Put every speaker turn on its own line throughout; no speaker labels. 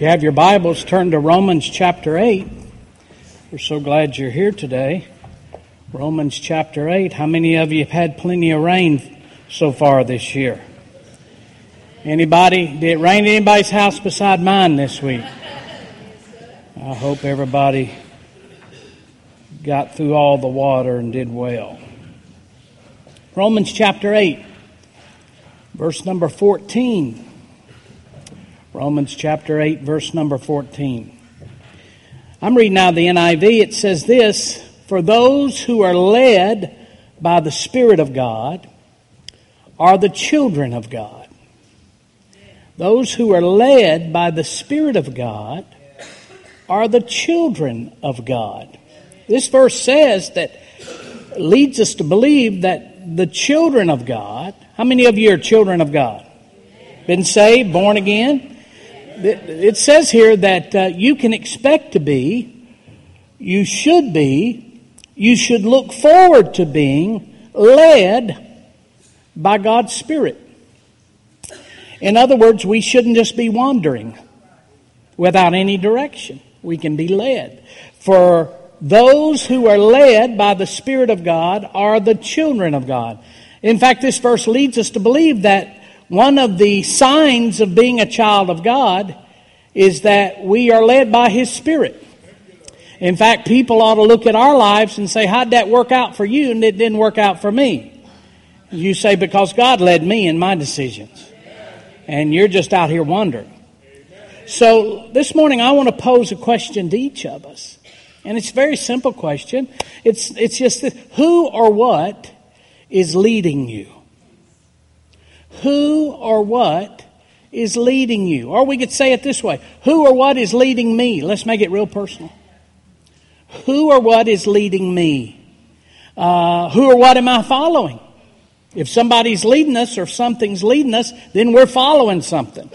You have your Bibles, turn to Romans chapter 8. We're so glad you're here today. Romans chapter 8. How many of you have had plenty of rain so far this year? Anybody? Did it rain at anybody's house beside mine this week? I hope everybody got through all the water and did well. Romans chapter 8, verse number 14. Romans chapter 8, verse number 14. I'm reading now the NIV. It says this For those who are led by the Spirit of God are the children of God. Those who are led by the Spirit of God are the children of God. This verse says that leads us to believe that the children of God, how many of you are children of God? Been saved, born again? It says here that uh, you can expect to be, you should be, you should look forward to being led by God's Spirit. In other words, we shouldn't just be wandering without any direction. We can be led. For those who are led by the Spirit of God are the children of God. In fact, this verse leads us to believe that one of the signs of being a child of God is that we are led by His Spirit. In fact, people ought to look at our lives and say, How'd that work out for you and it didn't work out for me? You say, Because God led me in my decisions. And you're just out here wondering. So this morning I want to pose a question to each of us. And it's a very simple question. It's, it's just this who or what is leading you? Who or what is leading you? Or we could say it this way Who or what is leading me? Let's make it real personal. Who or what is leading me? Uh, who or what am I following? If somebody's leading us or something's leading us, then we're following something.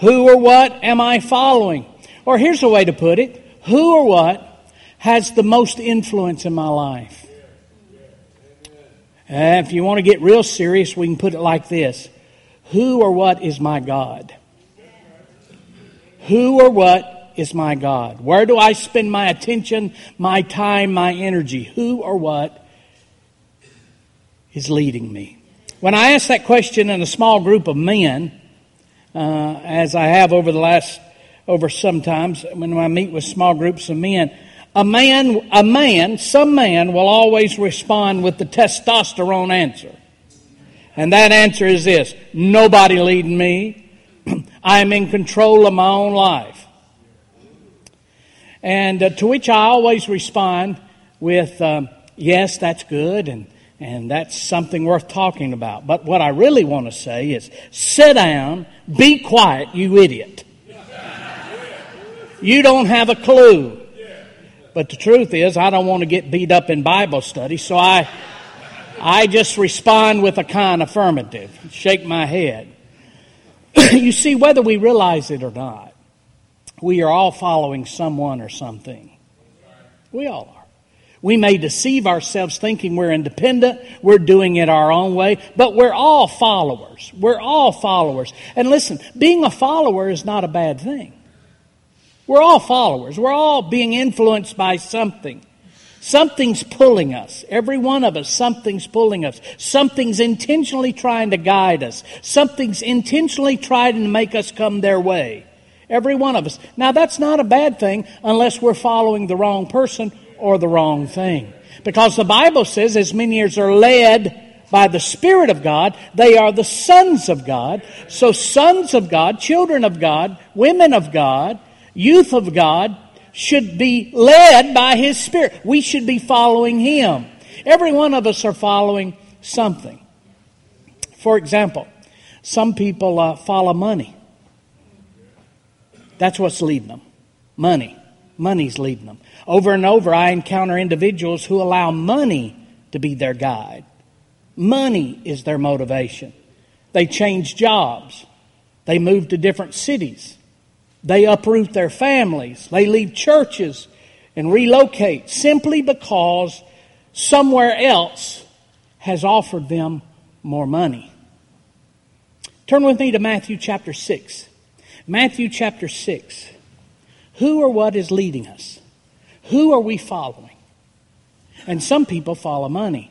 Who or what am I following? Or here's a way to put it Who or what has the most influence in my life? And if you want to get real serious, we can put it like this Who or what is my God? Who or what is my God? Where do I spend my attention, my time, my energy? Who or what is leading me? When I ask that question in a small group of men, uh, as I have over the last, over sometimes when I meet with small groups of men, a man, a man, some man will always respond with the testosterone answer. And that answer is this nobody leading me. I am in control of my own life. And uh, to which I always respond with, um, yes, that's good, and, and that's something worth talking about. But what I really want to say is, sit down, be quiet, you idiot. You don't have a clue. But the truth is, I don't want to get beat up in Bible study, so I, I just respond with a kind affirmative, shake my head. you see, whether we realize it or not, we are all following someone or something. We all are. We may deceive ourselves thinking we're independent, we're doing it our own way, but we're all followers. We're all followers. And listen, being a follower is not a bad thing. We're all followers. We're all being influenced by something. Something's pulling us. Every one of us, something's pulling us. Something's intentionally trying to guide us. Something's intentionally trying to make us come their way. Every one of us. Now, that's not a bad thing unless we're following the wrong person or the wrong thing. Because the Bible says, as many as are led by the Spirit of God, they are the sons of God. So, sons of God, children of God, women of God, youth of God should be led by His Spirit. We should be following Him. Every one of us are following something. For example, some people uh, follow money. That's what's leading them. Money. Money's leading them. Over and over, I encounter individuals who allow money to be their guide. Money is their motivation. They change jobs. They move to different cities. They uproot their families. They leave churches and relocate simply because somewhere else has offered them more money. Turn with me to Matthew chapter 6. Matthew chapter 6. Who or what is leading us? Who are we following? And some people follow money.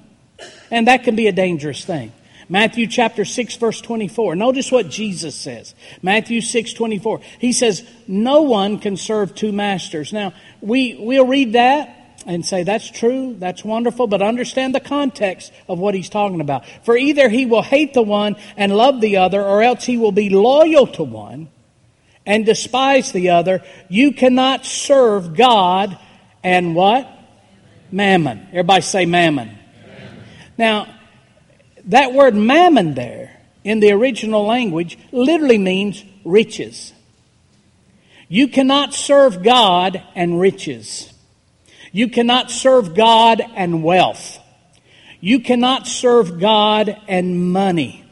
And that can be a dangerous thing. Matthew chapter 6 verse 24. Notice what Jesus says. Matthew 6 24. He says, no one can serve two masters. Now, we, we'll read that and say, that's true, that's wonderful, but understand the context of what he's talking about. For either he will hate the one and love the other, or else he will be loyal to one and despise the other. You cannot serve God and what? Mammon. Everybody say mammon. mammon. Now, that word mammon there in the original language literally means riches. You cannot serve God and riches. You cannot serve God and wealth. You cannot serve God and money.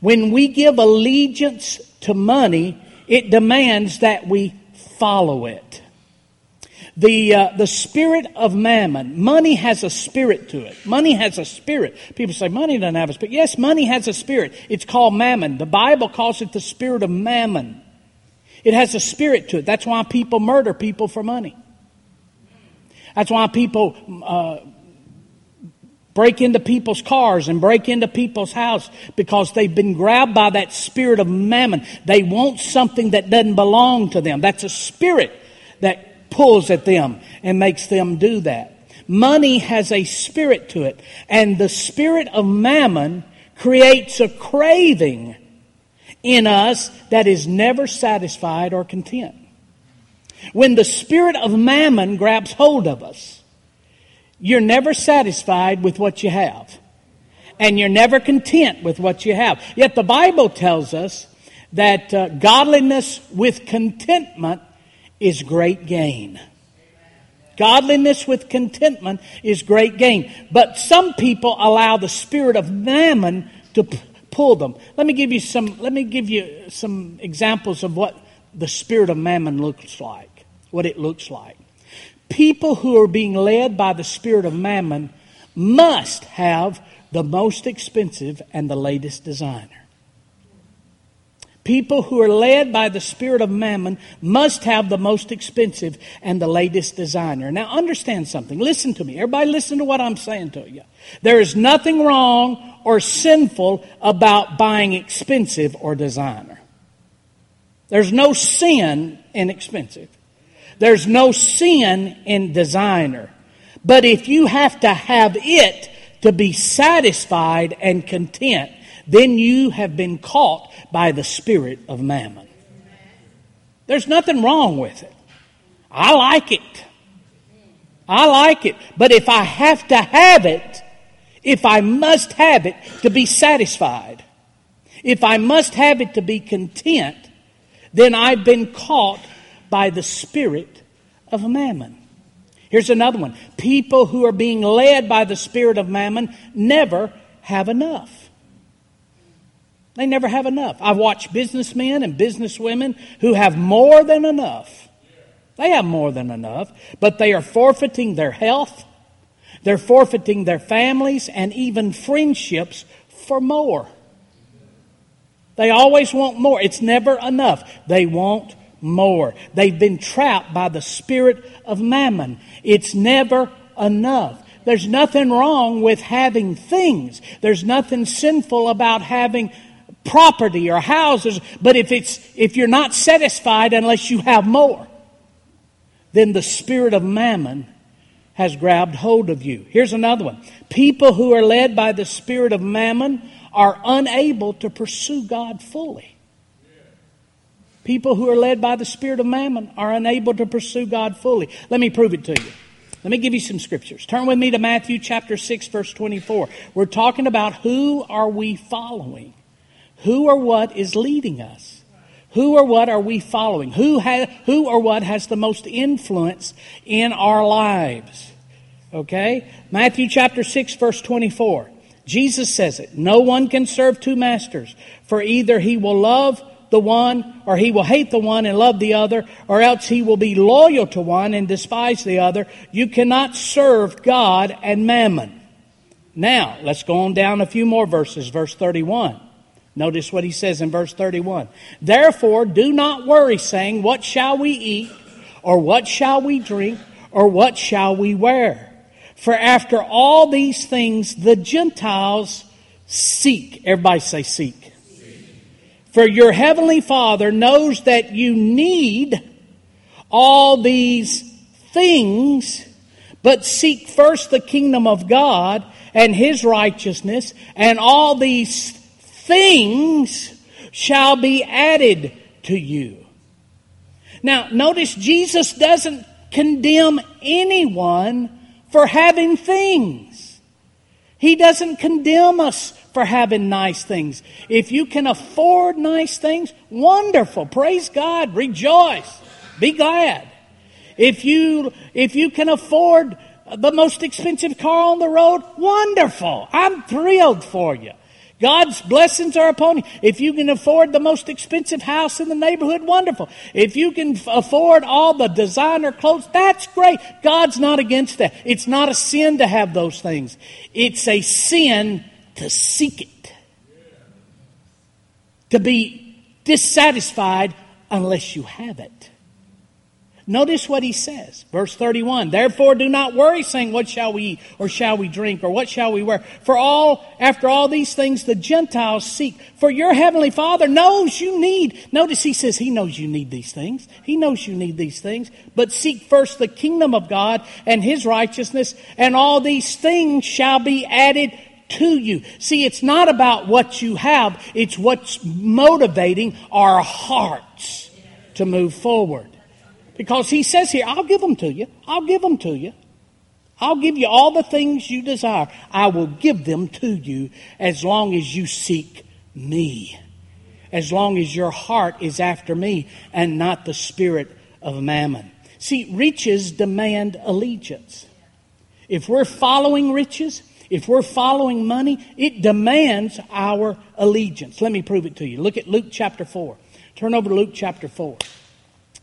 When we give allegiance to money, it demands that we follow it. The, uh, the spirit of mammon. Money has a spirit to it. Money has a spirit. People say money doesn't have a spirit. Yes, money has a spirit. It's called mammon. The Bible calls it the spirit of mammon. It has a spirit to it. That's why people murder people for money. That's why people uh, break into people's cars and break into people's house because they've been grabbed by that spirit of mammon. They want something that doesn't belong to them. That's a spirit that pulls at them and makes them do that. Money has a spirit to it, and the spirit of mammon creates a craving in us that is never satisfied or content. When the spirit of mammon grabs hold of us, you're never satisfied with what you have. And you're never content with what you have. Yet the Bible tells us that uh, godliness with contentment is great gain. Godliness with contentment is great gain. But some people allow the spirit of mammon to p- pull them. Let me give you some let me give you some examples of what the spirit of mammon looks like. What it looks like. People who are being led by the spirit of mammon must have the most expensive and the latest designer. People who are led by the spirit of mammon must have the most expensive and the latest designer. Now understand something. Listen to me. Everybody listen to what I'm saying to you. There is nothing wrong or sinful about buying expensive or designer. There's no sin in expensive. There's no sin in designer. But if you have to have it to be satisfied and content, then you have been caught by the spirit of mammon. There's nothing wrong with it. I like it. I like it. But if I have to have it, if I must have it to be satisfied, if I must have it to be content, then I've been caught by the spirit of mammon. Here's another one. People who are being led by the spirit of mammon never have enough. They never have enough. I've watched businessmen and businesswomen who have more than enough. They have more than enough, but they are forfeiting their health, they're forfeiting their families, and even friendships for more. They always want more. It's never enough. They want more. They've been trapped by the spirit of mammon. It's never enough. There's nothing wrong with having things. There's nothing sinful about having property or houses, but if it's if you're not satisfied unless you have more, then the spirit of mammon has grabbed hold of you. Here's another one. People who are led by the spirit of mammon are unable to pursue God fully. People who are led by the spirit of mammon are unable to pursue God fully. Let me prove it to you. Let me give you some scriptures. Turn with me to Matthew chapter 6 verse 24. We're talking about who are we following? Who or what is leading us? Who or what are we following? Who, ha- who or what has the most influence in our lives? Okay? Matthew chapter 6, verse 24. Jesus says it. No one can serve two masters, for either he will love the one, or he will hate the one and love the other, or else he will be loyal to one and despise the other. You cannot serve God and mammon. Now, let's go on down a few more verses. Verse 31. Notice what he says in verse 31. Therefore, do not worry, saying, What shall we eat? Or what shall we drink? Or what shall we wear? For after all these things the Gentiles seek. Everybody say seek. For your heavenly Father knows that you need all these things, but seek first the kingdom of God and his righteousness, and all these things shall be added to you. Now, notice Jesus doesn't condemn anyone for having things. He doesn't condemn us for having nice things. If you can afford nice things, wonderful. Praise God. Rejoice. Be glad. If you, if you can afford the most expensive car on the road, wonderful. I'm thrilled for you. God's blessings are upon you. If you can afford the most expensive house in the neighborhood, wonderful. If you can afford all the designer clothes, that's great. God's not against that. It's not a sin to have those things. It's a sin to seek it. To be dissatisfied unless you have it. Notice what he says. Verse 31. Therefore do not worry saying, what shall we eat or shall we drink or what shall we wear? For all, after all these things the Gentiles seek. For your heavenly Father knows you need. Notice he says he knows you need these things. He knows you need these things. But seek first the kingdom of God and his righteousness and all these things shall be added to you. See, it's not about what you have. It's what's motivating our hearts to move forward. Because he says here, I'll give them to you. I'll give them to you. I'll give you all the things you desire. I will give them to you as long as you seek me. As long as your heart is after me and not the spirit of mammon. See, riches demand allegiance. If we're following riches, if we're following money, it demands our allegiance. Let me prove it to you. Look at Luke chapter 4. Turn over to Luke chapter 4.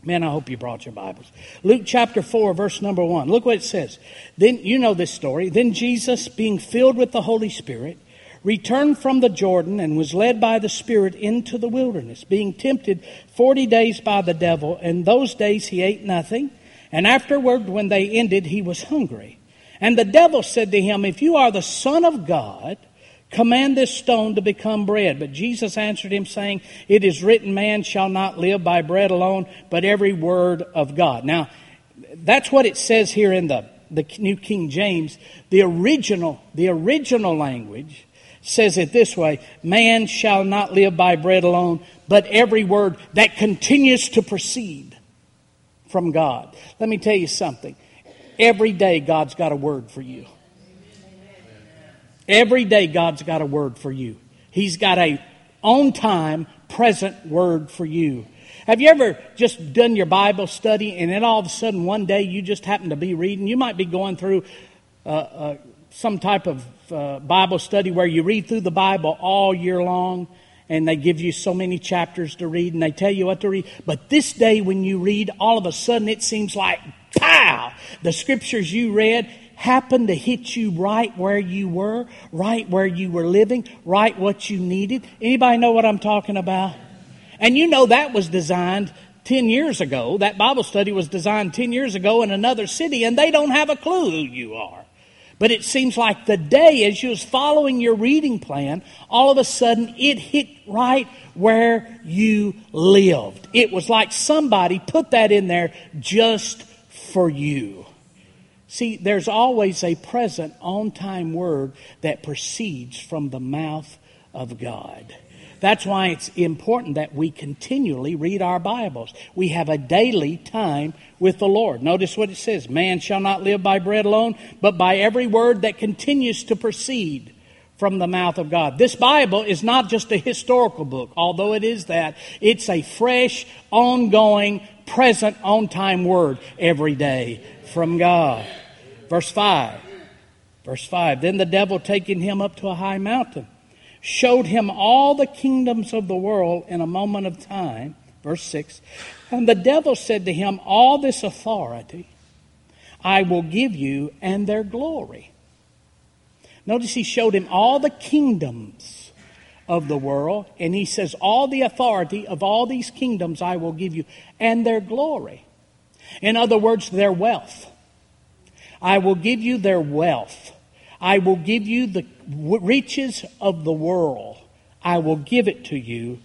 Man, I hope you brought your Bibles. Luke chapter 4, verse number 1. Look what it says. Then, you know this story. Then Jesus, being filled with the Holy Spirit, returned from the Jordan and was led by the Spirit into the wilderness, being tempted 40 days by the devil. And those days he ate nothing. And afterward, when they ended, he was hungry. And the devil said to him, If you are the Son of God, Command this stone to become bread. But Jesus answered him, saying, It is written, Man shall not live by bread alone, but every word of God. Now, that's what it says here in the, the New King James. The original, the original language says it this way Man shall not live by bread alone, but every word that continues to proceed from God. Let me tell you something. Every day, God's got a word for you. Every day God's got a word for you. He's got a on time, present word for you. Have you ever just done your Bible study and then all of a sudden one day you just happen to be reading? You might be going through uh, uh, some type of uh, Bible study where you read through the Bible all year long and they give you so many chapters to read and they tell you what to read. But this day when you read, all of a sudden it seems like, pow! The scriptures you read happened to hit you right where you were, right where you were living, right what you needed. Anybody know what I'm talking about? And you know that was designed 10 years ago. That Bible study was designed 10 years ago in another city and they don't have a clue who you are. But it seems like the day as you was following your reading plan, all of a sudden it hit right where you lived. It was like somebody put that in there just for you. See, there's always a present, on time word that proceeds from the mouth of God. That's why it's important that we continually read our Bibles. We have a daily time with the Lord. Notice what it says Man shall not live by bread alone, but by every word that continues to proceed from the mouth of God. This Bible is not just a historical book, although it is that. It's a fresh, ongoing, present, on time word every day from God. Verse 5. Verse 5. Then the devil, taking him up to a high mountain, showed him all the kingdoms of the world in a moment of time. Verse 6. And the devil said to him, All this authority I will give you and their glory. Notice he showed him all the kingdoms of the world. And he says, All the authority of all these kingdoms I will give you, and their glory. In other words, their wealth. I will give you their wealth. I will give you the riches of the world. I will give it to you,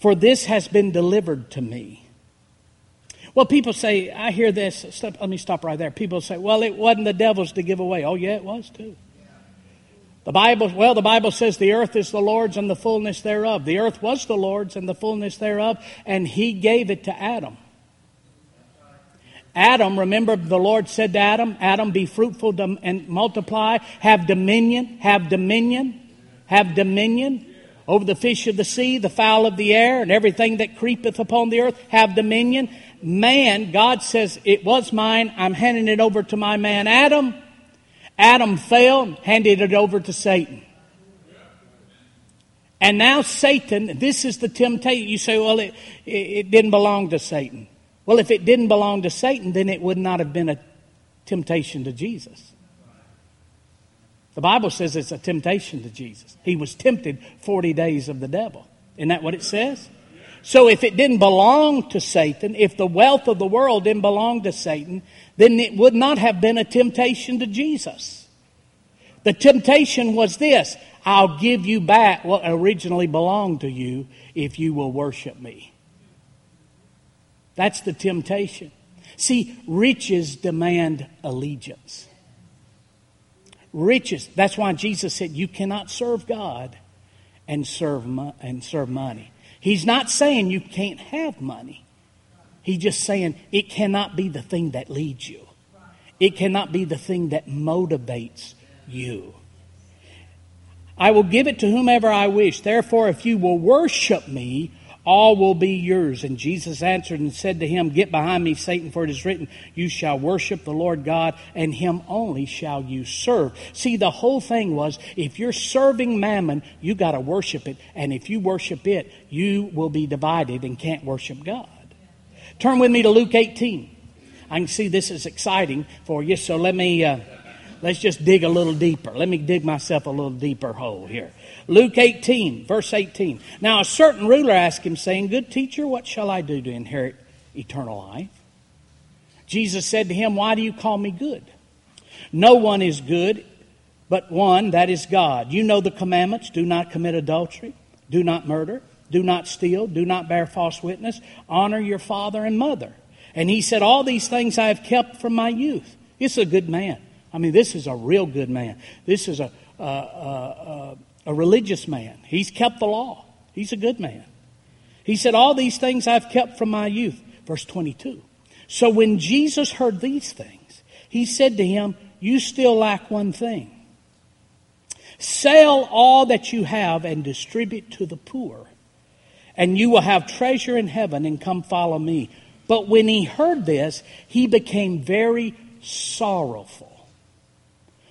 for this has been delivered to me. Well, people say, I hear this. Stop, let me stop right there. People say, well, it wasn't the devil's to give away. Oh, yeah, it was too. The Bible, well, the Bible says the earth is the Lord's and the fullness thereof. The earth was the Lord's and the fullness thereof, and he gave it to Adam. Adam, remember the Lord said to Adam, Adam, be fruitful and multiply, have dominion, have dominion, have dominion over the fish of the sea, the fowl of the air, and everything that creepeth upon the earth, have dominion. Man, God says, it was mine, I'm handing it over to my man Adam. Adam fell, handed it over to Satan. And now Satan, this is the temptation. You say, well, it, it, didn't belong to Satan. Well, if it didn't belong to Satan, then it would not have been a temptation to Jesus. The Bible says it's a temptation to Jesus. He was tempted 40 days of the devil. Isn't that what it says? So if it didn't belong to Satan, if the wealth of the world didn't belong to Satan, then it would not have been a temptation to Jesus. The temptation was this I'll give you back what originally belonged to you if you will worship me. That's the temptation. See, riches demand allegiance. Riches. That's why Jesus said you cannot serve God and serve and serve money. He's not saying you can't have money. He's just saying it cannot be the thing that leads you. It cannot be the thing that motivates you. I will give it to whomever I wish. Therefore, if you will worship me, all will be yours. And Jesus answered and said to him, Get behind me, Satan, for it is written, You shall worship the Lord God, and him only shall you serve. See, the whole thing was if you're serving mammon, you got to worship it. And if you worship it, you will be divided and can't worship God. Turn with me to Luke 18. I can see this is exciting for you, so let me. Uh, let's just dig a little deeper. Let me dig myself a little deeper hole here. Luke 18, verse 18. Now a certain ruler asked him, saying, Good teacher, what shall I do to inherit eternal life? Jesus said to him, Why do you call me good? No one is good but one, that is God. You know the commandments do not commit adultery, do not murder, do not steal, do not bear false witness, honor your father and mother. And he said, All these things I have kept from my youth. It's a good man. I mean, this is a real good man. This is a, religious man. He's kept the law. He's a good man. He said, All these things I've kept from my youth. Verse 22. So when Jesus heard these things, he said to him, You still lack one thing. Sell all that you have and distribute to the poor, and you will have treasure in heaven, and come follow me. But when he heard this, he became very sorrowful,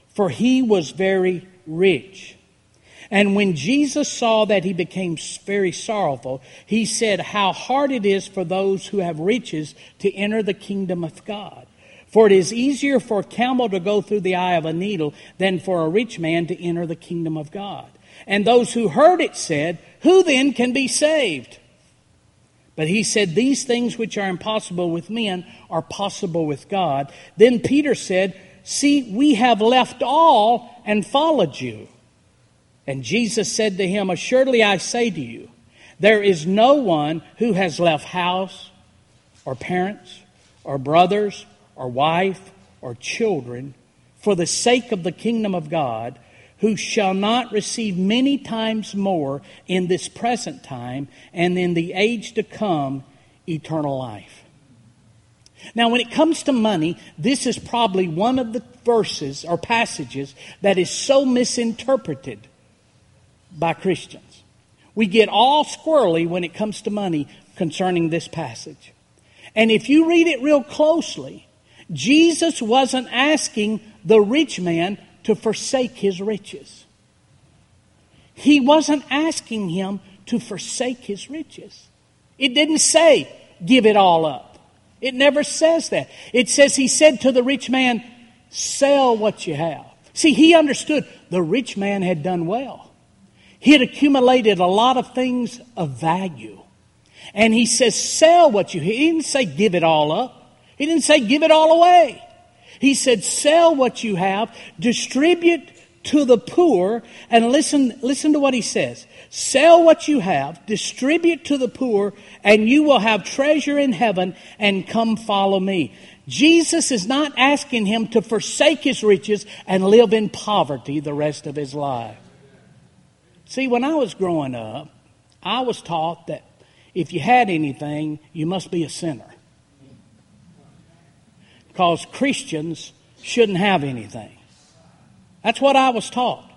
for he was very rich. And when Jesus saw that he became very sorrowful, he said, How hard it is for those who have riches to enter the kingdom of God. For it is easier for a camel to go through the eye of a needle than for a rich man to enter the kingdom of God. And those who heard it said, Who then can be saved? But he said, These things which are impossible with men are possible with God. Then Peter said, See, we have left all and followed you. And Jesus said to him, Assuredly I say to you, there is no one who has left house or parents or brothers or wife or children for the sake of the kingdom of God who shall not receive many times more in this present time and in the age to come eternal life. Now, when it comes to money, this is probably one of the verses or passages that is so misinterpreted by Christians. We get all squirrely when it comes to money concerning this passage. And if you read it real closely, Jesus wasn't asking the rich man to forsake his riches. He wasn't asking him to forsake his riches. It didn't say, give it all up. It never says that. It says, he said to the rich man, sell what you have. See, he understood the rich man had done well. He had accumulated a lot of things of value. And he says, sell what you, he didn't say give it all up. He didn't say give it all away. He said, sell what you have, distribute to the poor, and listen, listen to what he says. Sell what you have, distribute to the poor, and you will have treasure in heaven, and come follow me. Jesus is not asking him to forsake his riches and live in poverty the rest of his life. See, when I was growing up, I was taught that if you had anything, you must be a sinner. Because Christians shouldn't have anything. That's what I was taught.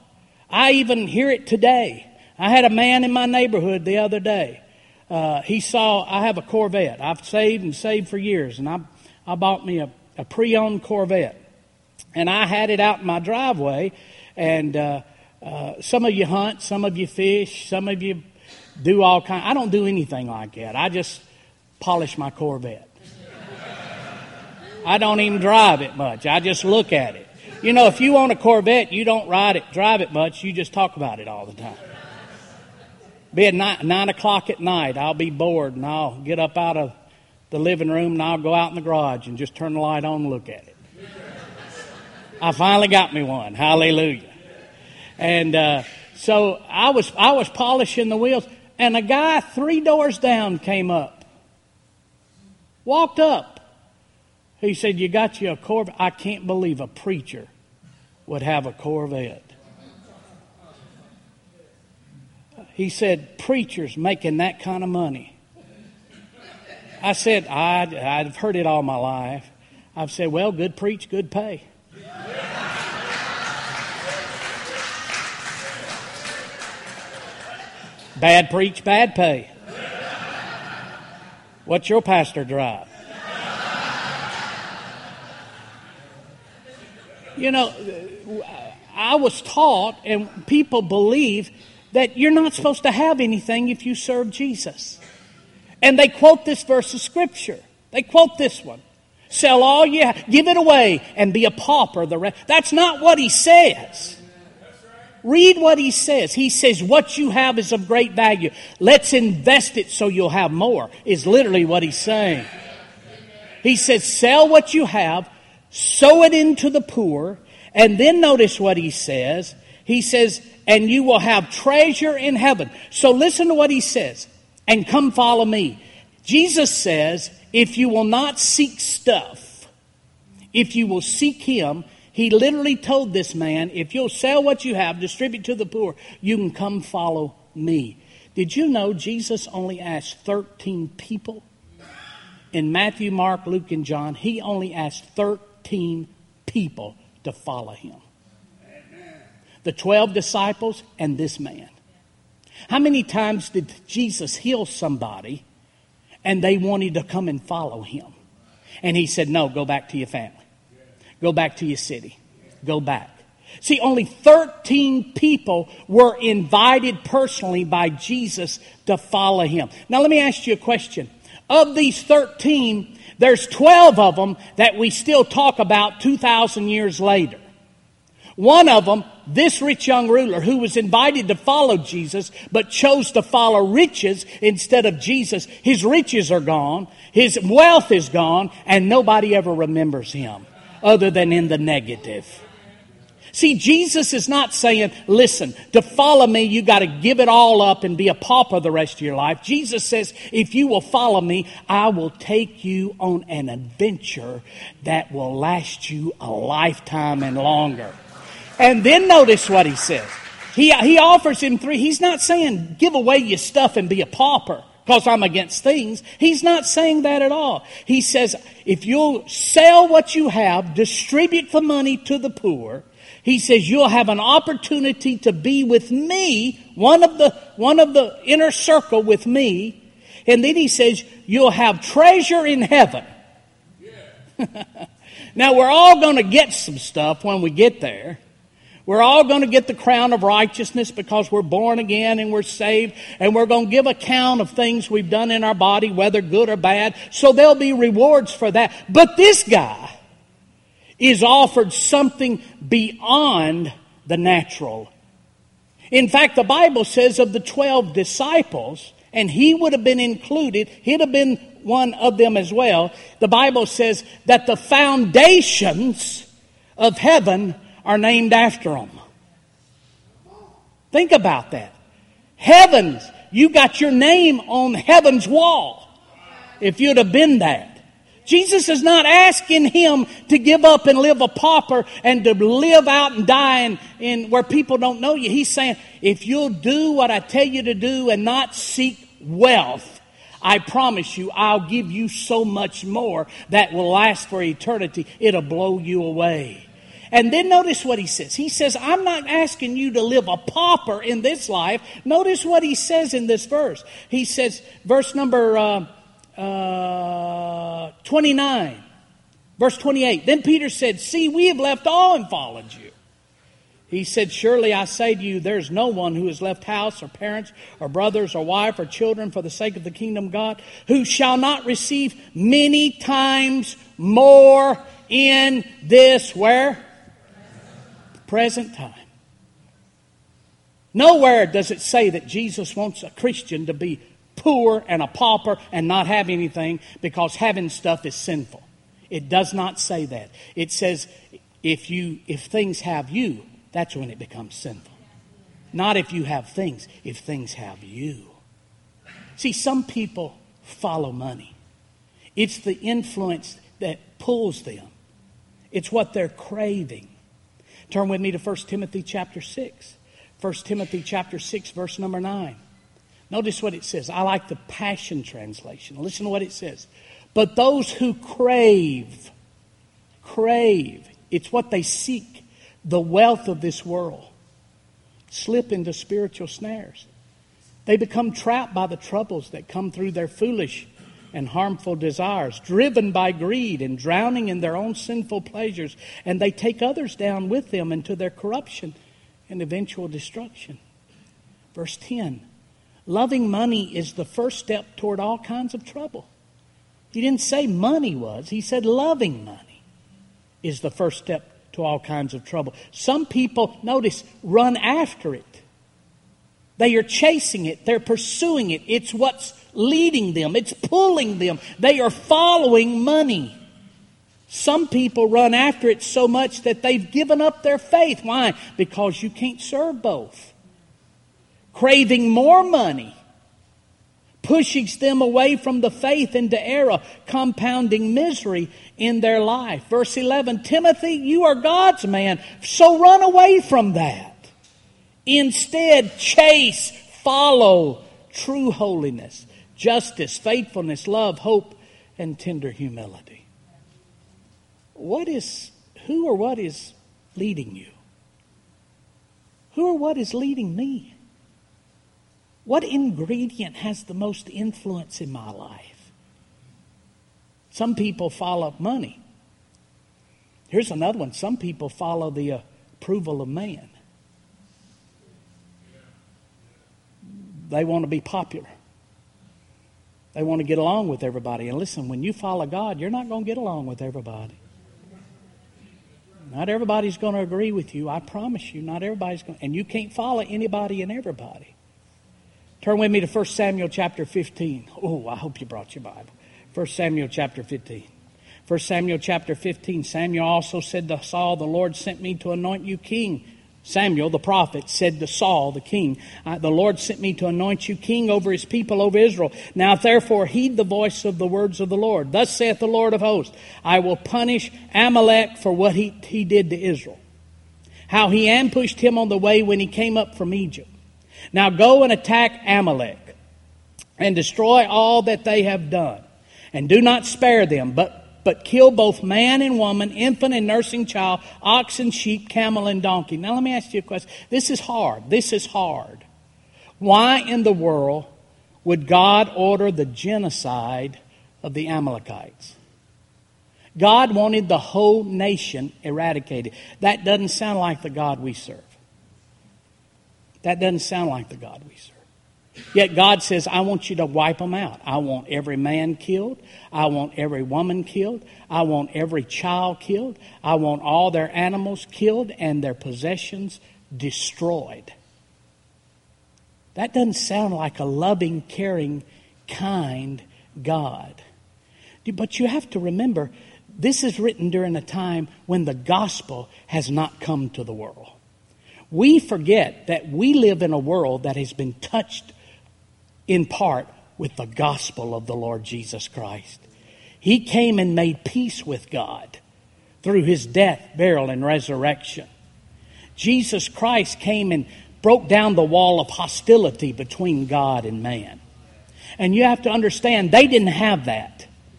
I even hear it today. I had a man in my neighborhood the other day. Uh, he saw I have a Corvette. I've saved and saved for years, and I, I bought me a, a pre-owned Corvette, and I had it out in my driveway. And uh, uh, some of you hunt, some of you fish, some of you do all kind. I don't do anything like that. I just polish my Corvette. I don't even drive it much. I just look at it. You know, if you own a Corvette, you don't ride it, drive it much. You just talk about it all the time. Be at nine, nine o'clock at night, I'll be bored and I'll get up out of the living room and I'll go out in the garage and just turn the light on and look at it. I finally got me one. Hallelujah. And uh, so I was I was polishing the wheels, and a guy three doors down came up, walked up. He said, "You got you a Corvette." I can't believe a preacher would have a Corvette. He said, "Preachers making that kind of money." I said, I, I've heard it all my life. I've said, well, good preach, good pay. Bad preach, bad pay. What's your pastor drive? You know, I was taught, and people believe, that you're not supposed to have anything if you serve Jesus. And they quote this verse of Scripture. They quote this one. Sell all you have, give it away, and be a pauper. The rest. That's not what he says. Read what he says. He says, What you have is of great value. Let's invest it so you'll have more, is literally what he's saying. He says, Sell what you have, sow it into the poor, and then notice what he says. He says, And you will have treasure in heaven. So listen to what he says, and come follow me. Jesus says, If you will not seek stuff, if you will seek him, he literally told this man, if you'll sell what you have, distribute to the poor, you can come follow me. Did you know Jesus only asked 13 people? In Matthew, Mark, Luke, and John, he only asked 13 people to follow him. The 12 disciples and this man. How many times did Jesus heal somebody and they wanted to come and follow him? And he said, No, go back to your family. Go back to your city. Go back. See, only 13 people were invited personally by Jesus to follow him. Now, let me ask you a question. Of these 13, there's 12 of them that we still talk about 2,000 years later. One of them, this rich young ruler who was invited to follow Jesus, but chose to follow riches instead of Jesus. His riches are gone. His wealth is gone and nobody ever remembers him other than in the negative. See, Jesus is not saying, listen, to follow me, you got to give it all up and be a pauper the rest of your life. Jesus says, if you will follow me, I will take you on an adventure that will last you a lifetime and longer. And then notice what he says. He, he offers him three. He's not saying give away your stuff and be a pauper because I'm against things. He's not saying that at all. He says, if you'll sell what you have, distribute the money to the poor, he says you'll have an opportunity to be with me, one of the, one of the inner circle with me. And then he says you'll have treasure in heaven. now we're all going to get some stuff when we get there. We're all going to get the crown of righteousness because we're born again and we're saved, and we're going to give account of things we've done in our body, whether good or bad. So there'll be rewards for that. But this guy is offered something beyond the natural. In fact, the Bible says of the 12 disciples, and he would have been included, he'd have been one of them as well. The Bible says that the foundations of heaven are named after him. Think about that. Heavens, you got your name on heaven's wall if you'd have been that. Jesus is not asking him to give up and live a pauper and to live out and die in, in where people don't know you. He's saying, if you'll do what I tell you to do and not seek wealth, I promise you, I'll give you so much more that will last for eternity. It'll blow you away. And then notice what he says. He says, I'm not asking you to live a pauper in this life. Notice what he says in this verse. He says, verse number uh, uh, 29, verse 28. Then Peter said, See, we have left all and followed you. He said, Surely I say to you, there's no one who has left house or parents or brothers or wife or children for the sake of the kingdom of God who shall not receive many times more in this where? Present time. Nowhere does it say that Jesus wants a Christian to be poor and a pauper and not have anything because having stuff is sinful. It does not say that. It says if you if things have you, that's when it becomes sinful. Not if you have things, if things have you. See, some people follow money. It's the influence that pulls them. It's what they're craving. Turn with me to 1 Timothy chapter 6. 1 Timothy chapter 6, verse number 9. Notice what it says. I like the Passion Translation. Listen to what it says. But those who crave, crave, it's what they seek, the wealth of this world, slip into spiritual snares. They become trapped by the troubles that come through their foolish and harmful desires, driven by greed and drowning in their own sinful pleasures, and they take others down with them into their corruption and eventual destruction. Verse 10 Loving money is the first step toward all kinds of trouble. He didn't say money was, he said loving money is the first step to all kinds of trouble. Some people, notice, run after it. They are chasing it, they're pursuing it. It's what's leading them, it's pulling them. They are following money. Some people run after it so much that they've given up their faith. Why? Because you can't serve both. Craving more money pushes them away from the faith into error, compounding misery in their life. Verse 11 Timothy, you are God's man, so run away from that. Instead, chase, follow true holiness, justice, faithfulness, love, hope, and tender humility. What is, who or what is leading you? Who or what is leading me? What ingredient has the most influence in my life? Some people follow money. Here's another one. Some people follow the approval of man. They want to be popular. They want to get along with everybody. And listen, when you follow God, you're not going to get along with everybody. Not everybody's going to agree with you. I promise you, not everybody's going to. And you can't follow anybody and everybody. Turn with me to 1 Samuel chapter 15. Oh, I hope you brought your Bible. 1 Samuel chapter 15. 1 Samuel chapter 15. Samuel also said to Saul, The Lord sent me to anoint you king Samuel, the prophet, said to Saul, the king, The Lord sent me to anoint you king over his people, over Israel. Now therefore heed the voice of the words of the Lord. Thus saith the Lord of hosts, I will punish Amalek for what he, he did to Israel. How he ambushed him on the way when he came up from Egypt. Now go and attack Amalek and destroy all that they have done. And do not spare them, but but kill both man and woman, infant and nursing child, ox and sheep, camel and donkey. Now, let me ask you a question. This is hard. This is hard. Why in the world would God order the genocide of the Amalekites? God wanted the whole nation eradicated. That doesn't sound like the God we serve. That doesn't sound like the God we serve. Yet God says, I want you to wipe them out. I want every man killed. I want every woman killed. I want every child killed. I want all their animals killed and their possessions destroyed. That doesn't sound like a loving, caring, kind God. But you have to remember, this is written during a time when the gospel has not come to the world. We forget that we live in a world that has been touched in part with the gospel of the Lord Jesus Christ. He came and made peace with God through his death, burial, and resurrection. Jesus Christ came and broke down the wall of hostility between God and man. And you have to understand, they didn't have that.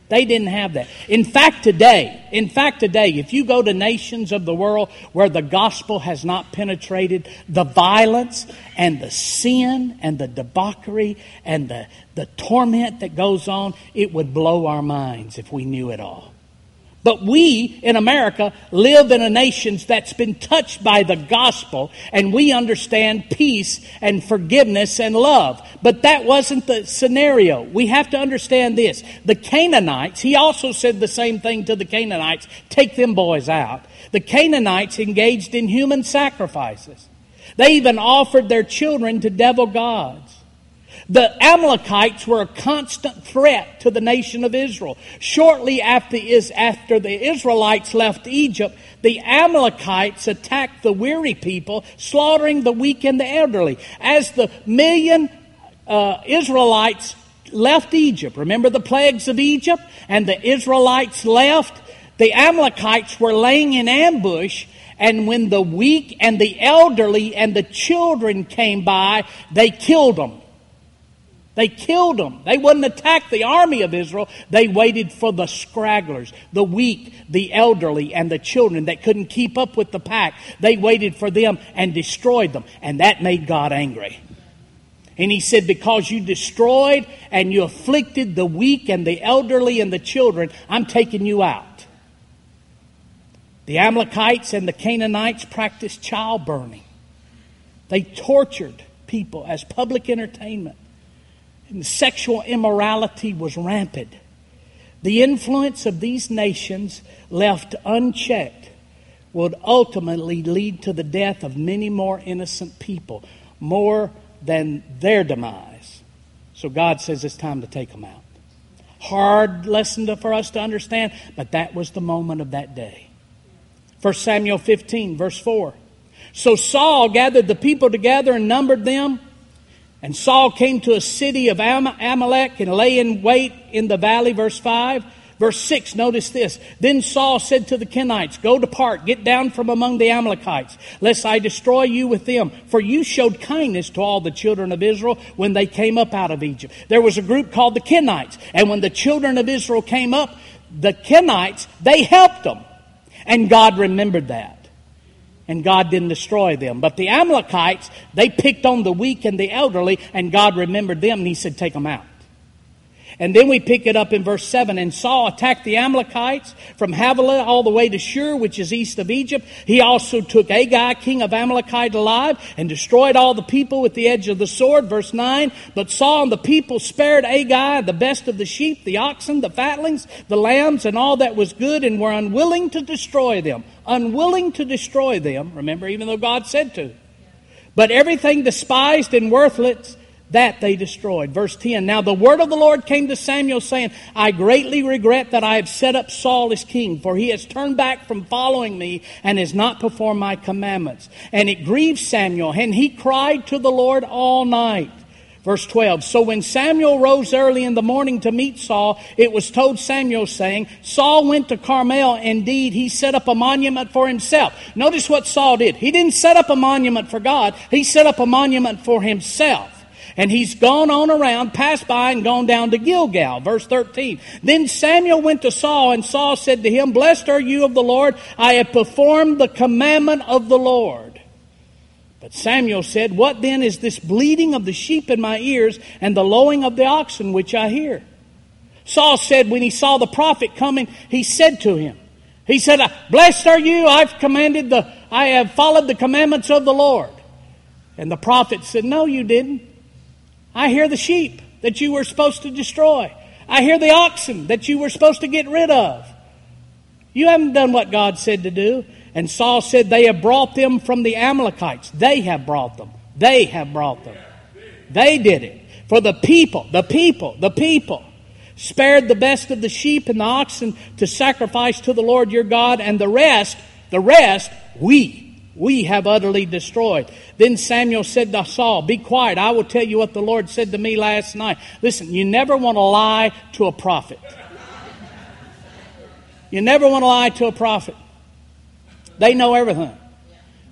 They didn't have that. In fact, today, in fact, today, if you go to nations of the world where the gospel has not penetrated, the violence and the sin and the debauchery and the, the torment that goes on, it would blow our minds if we knew it all. But we in America live in a nation that's been touched by the gospel and we understand peace and forgiveness and love. But that wasn't the scenario. We have to understand this. The Canaanites, he also said the same thing to the Canaanites take them boys out. The Canaanites engaged in human sacrifices. They even offered their children to devil gods. The Amalekites were a constant threat to the nation of Israel. Shortly after, after the Israelites left Egypt, the Amalekites attacked the weary people, slaughtering the weak and the elderly. As the million uh, Israelites left Egypt, remember the plagues of Egypt? And the Israelites left, the Amalekites were laying in ambush and when the weak and the elderly and the children came by, they killed them. They killed them. They wouldn't attack the army of Israel. They waited for the scragglers, the weak, the elderly, and the children that couldn't keep up with the pack. They waited for them and destroyed them. And that made God angry. And he said, Because you destroyed and you afflicted the weak and the elderly and the children, I'm taking you out. The Amalekites and the Canaanites practiced child burning. They tortured people as public entertainment and sexual immorality was rampant. The influence of these nations, left unchecked, would ultimately lead to the death of many more innocent people, more than their demise. So God says it's time to take them out. Hard lesson to, for us to understand, but that was the moment of that day. 1 Samuel 15, verse 4. So Saul gathered the people together and numbered them and Saul came to a city of Am- Amalek and lay in wait in the valley, verse 5. Verse 6, notice this. Then Saul said to the Kenites, Go depart, get down from among the Amalekites, lest I destroy you with them. For you showed kindness to all the children of Israel when they came up out of Egypt. There was a group called the Kenites, and when the children of Israel came up, the Kenites, they helped them. And God remembered that and God didn't destroy them. But the Amalekites, they picked on the weak and the elderly, and God remembered them, and He said, Take them out. And then we pick it up in verse 7. And Saul attacked the Amalekites from Havilah all the way to Shur, which is east of Egypt. He also took Agag, king of Amalekite, alive and destroyed all the people with the edge of the sword. Verse 9. But Saul and the people spared Agag, the best of the sheep, the oxen, the fatlings, the lambs, and all that was good, and were unwilling to destroy them. Unwilling to destroy them. Remember, even though God said to. But everything despised and worthless that they destroyed. Verse 10 Now the word of the Lord came to Samuel, saying, I greatly regret that I have set up Saul as king, for he has turned back from following me and has not performed my commandments. And it grieved Samuel, and he cried to the Lord all night. Verse 12 So when Samuel rose early in the morning to meet Saul, it was told Samuel, saying, Saul went to Carmel. Indeed, he set up a monument for himself. Notice what Saul did. He didn't set up a monument for God, he set up a monument for himself. And he's gone on around, passed by, and gone down to Gilgal. Verse 13. Then Samuel went to Saul, and Saul said to him, Blessed are you of the Lord. I have performed the commandment of the Lord. But Samuel said, What then is this bleating of the sheep in my ears and the lowing of the oxen which I hear? Saul said, when he saw the prophet coming, he said to him, He said, Blessed are you, I've commanded the, I have followed the commandments of the Lord. And the prophet said, No, you didn't. I hear the sheep that you were supposed to destroy. I hear the oxen that you were supposed to get rid of. You haven't done what God said to do. And Saul said, They have brought them from the Amalekites. They have brought them. They have brought them. They did it. For the people, the people, the people spared the best of the sheep and the oxen to sacrifice to the Lord your God, and the rest, the rest, we, we have utterly destroyed. Then Samuel said to Saul, Be quiet, I will tell you what the Lord said to me last night. Listen, you never want to lie to a prophet. You never want to lie to a prophet. They know everything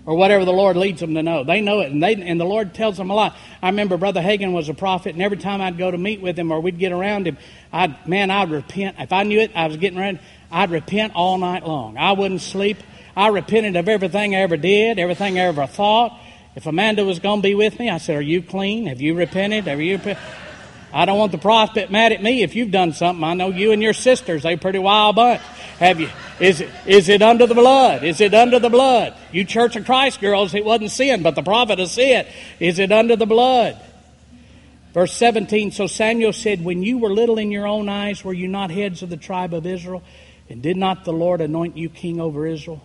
or whatever the Lord leads them to know. They know it, and, they, and the Lord tells them a lot. I remember Brother Hagin was a prophet, and every time I'd go to meet with him or we'd get around him, I'd, man, I'd repent. If I knew it, I was getting ready, I'd repent all night long. I wouldn't sleep. I repented of everything I ever did, everything I ever thought. If Amanda was going to be with me, I said, Are you clean? Have you repented? Have you? I don't want the prophet mad at me if you've done something. I know you and your sisters, they pretty wild bunch. Have you? Is it, is it under the blood? Is it under the blood? You Church of Christ girls, it wasn't sin, but the prophet has said, Is it under the blood? Verse 17 So Samuel said, When you were little in your own eyes, were you not heads of the tribe of Israel? And did not the Lord anoint you king over Israel?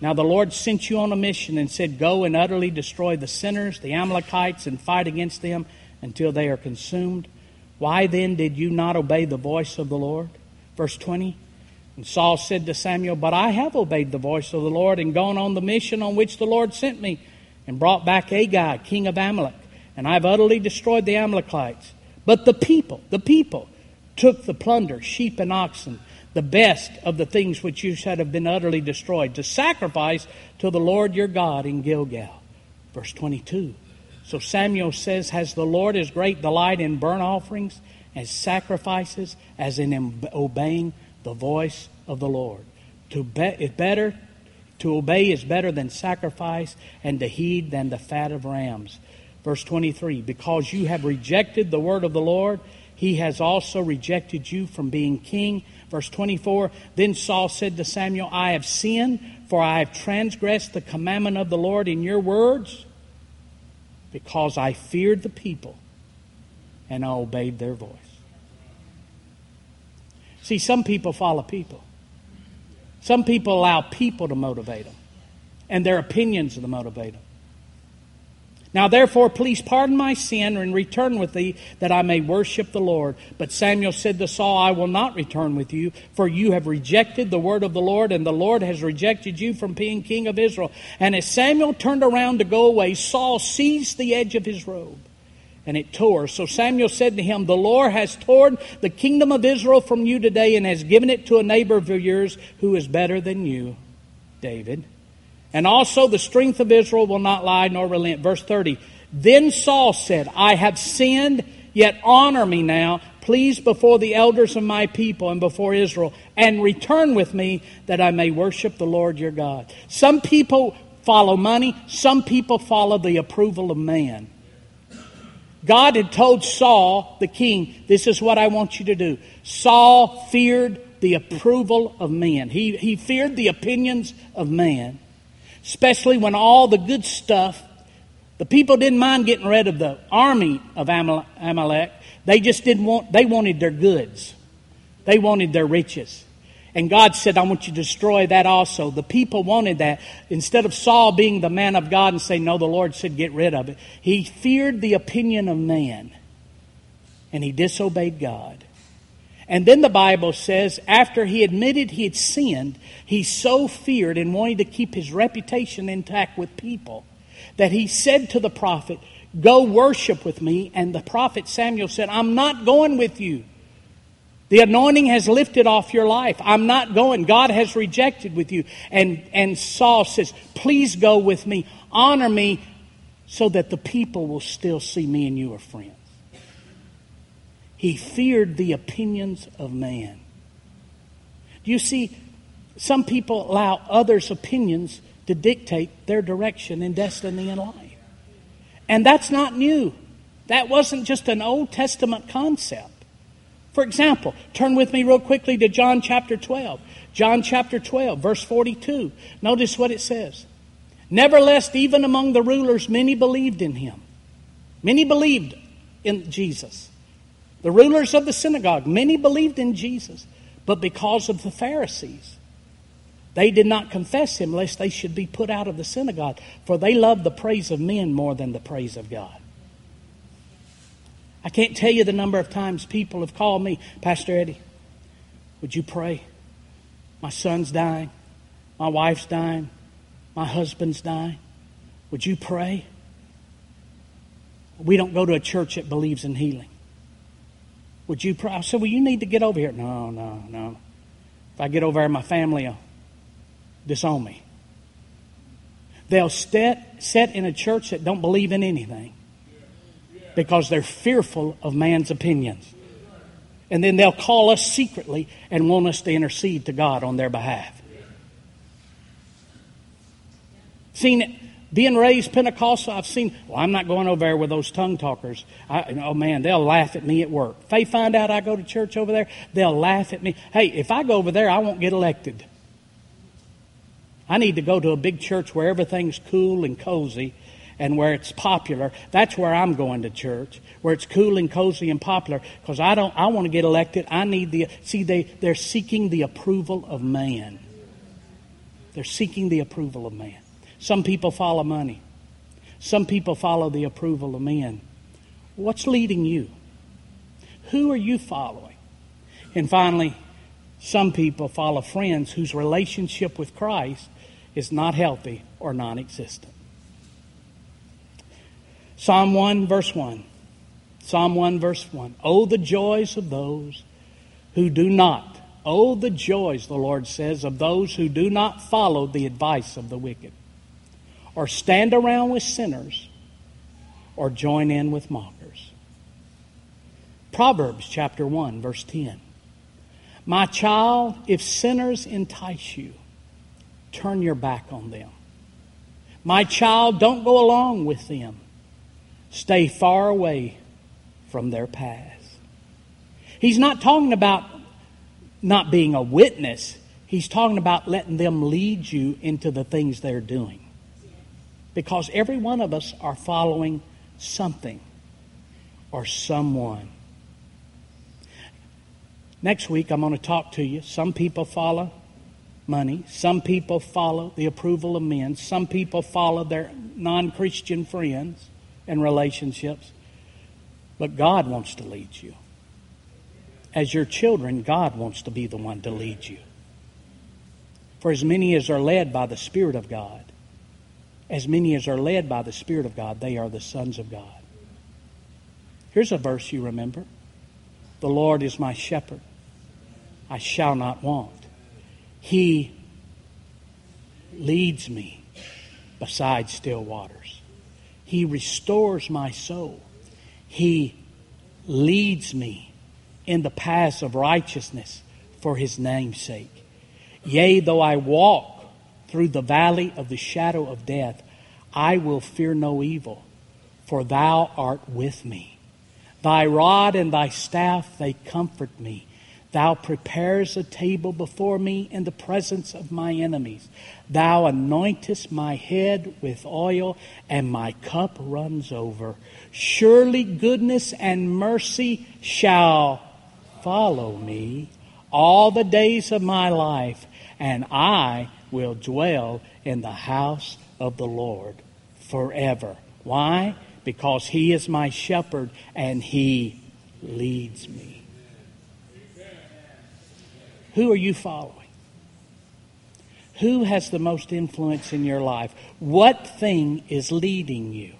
Now the Lord sent you on a mission and said, Go and utterly destroy the sinners, the Amalekites, and fight against them until they are consumed. Why then did you not obey the voice of the Lord? Verse 20. And Saul said to Samuel, But I have obeyed the voice of the Lord and gone on the mission on which the Lord sent me, and brought back Agag, king of Amalek, and I've utterly destroyed the Amalekites. But the people, the people, took the plunder, sheep and oxen, the best of the things which you said have been utterly destroyed, to sacrifice to the Lord your God in Gilgal. Verse 22. So Samuel says, Has the Lord his great delight in burnt offerings, as sacrifices, as in obeying the voice of the Lord? To be, better to obey is better than sacrifice, and to heed than the fat of rams. Verse 23 Because you have rejected the word of the Lord, he has also rejected you from being king. Verse 24 Then Saul said to Samuel, I have sinned, for I have transgressed the commandment of the Lord in your words because I feared the people and I obeyed their voice. See, some people follow people. Some people allow people to motivate them, and their opinions to motivate them. Now, therefore, please pardon my sin and return with thee, that I may worship the Lord. But Samuel said to Saul, I will not return with you, for you have rejected the word of the Lord, and the Lord has rejected you from being king of Israel. And as Samuel turned around to go away, Saul seized the edge of his robe, and it tore. So Samuel said to him, The Lord has torn the kingdom of Israel from you today, and has given it to a neighbor of yours who is better than you, David. And also the strength of Israel will not lie nor relent. Verse 30. Then Saul said, I have sinned, yet honor me now, please, before the elders of my people and before Israel, and return with me that I may worship the Lord your God. Some people follow money, some people follow the approval of man. God had told Saul, the king, this is what I want you to do. Saul feared the approval of men. He, he feared the opinions of man especially when all the good stuff, the people didn't mind getting rid of the army of Amalek. They just didn't want, they wanted their goods. They wanted their riches. And God said, I want you to destroy that also. The people wanted that. Instead of Saul being the man of God and saying, No, the Lord said, get rid of it, he feared the opinion of man. And he disobeyed God. And then the Bible says, after he admitted he had sinned, he so feared and wanted to keep his reputation intact with people that he said to the prophet, Go worship with me. And the prophet Samuel said, I'm not going with you. The anointing has lifted off your life. I'm not going. God has rejected with you. And, and Saul says, Please go with me. Honor me so that the people will still see me and you are friends. He feared the opinions of man. Do you see? Some people allow others' opinions to dictate their direction and destiny in life. And that's not new. That wasn't just an Old Testament concept. For example, turn with me real quickly to John chapter 12. John chapter 12, verse 42. Notice what it says. Nevertheless, even among the rulers, many believed in him. Many believed in Jesus. The rulers of the synagogue, many believed in Jesus, but because of the Pharisees, they did not confess him lest they should be put out of the synagogue, for they loved the praise of men more than the praise of God. I can't tell you the number of times people have called me, Pastor Eddie, would you pray? My son's dying. My wife's dying. My husband's dying. Would you pray? We don't go to a church that believes in healing. Would you pray? I said, Well, you need to get over here. No, no, no. If I get over here, my family will disown me. They'll set, set in a church that don't believe in anything because they're fearful of man's opinions. And then they'll call us secretly and want us to intercede to God on their behalf. Seen being raised Pentecostal, I've seen, well, I'm not going over there with those tongue talkers. I, oh man, they'll laugh at me at work. If they find out I go to church over there, they'll laugh at me. Hey, if I go over there, I won't get elected. I need to go to a big church where everything's cool and cozy and where it's popular. That's where I'm going to church, where it's cool and cozy and popular because I don't I want to get elected. I need the see they they're seeking the approval of man. They're seeking the approval of man. Some people follow money. Some people follow the approval of men. What's leading you? Who are you following? And finally, some people follow friends whose relationship with Christ is not healthy or non existent. Psalm 1, verse 1. Psalm 1, verse 1. Oh, the joys of those who do not. Oh, the joys, the Lord says, of those who do not follow the advice of the wicked, or stand around with sinners, or join in with mockers. Proverbs chapter 1, verse 10. My child, if sinners entice you, turn your back on them. My child, don't go along with them. Stay far away from their paths. He's not talking about not being a witness. He's talking about letting them lead you into the things they're doing. Because every one of us are following something or someone. Next week, I'm going to talk to you. Some people follow money. Some people follow the approval of men. Some people follow their non Christian friends and relationships. But God wants to lead you. As your children, God wants to be the one to lead you. For as many as are led by the Spirit of God, as many as are led by the Spirit of God, they are the sons of God. Here's a verse you remember The Lord is my shepherd, I shall not want. He leads me beside still waters. He restores my soul. He leads me in the paths of righteousness for his name's sake. Yea, though I walk through the valley of the shadow of death, I will fear no evil, for thou art with me. Thy rod and thy staff, they comfort me. Thou preparest a table before me in the presence of my enemies. Thou anointest my head with oil, and my cup runs over. Surely goodness and mercy shall follow me all the days of my life, and I will dwell in the house of the Lord forever. Why? Because he is my shepherd and he leads me. Who are you following? Who has the most influence in your life? What thing is leading you?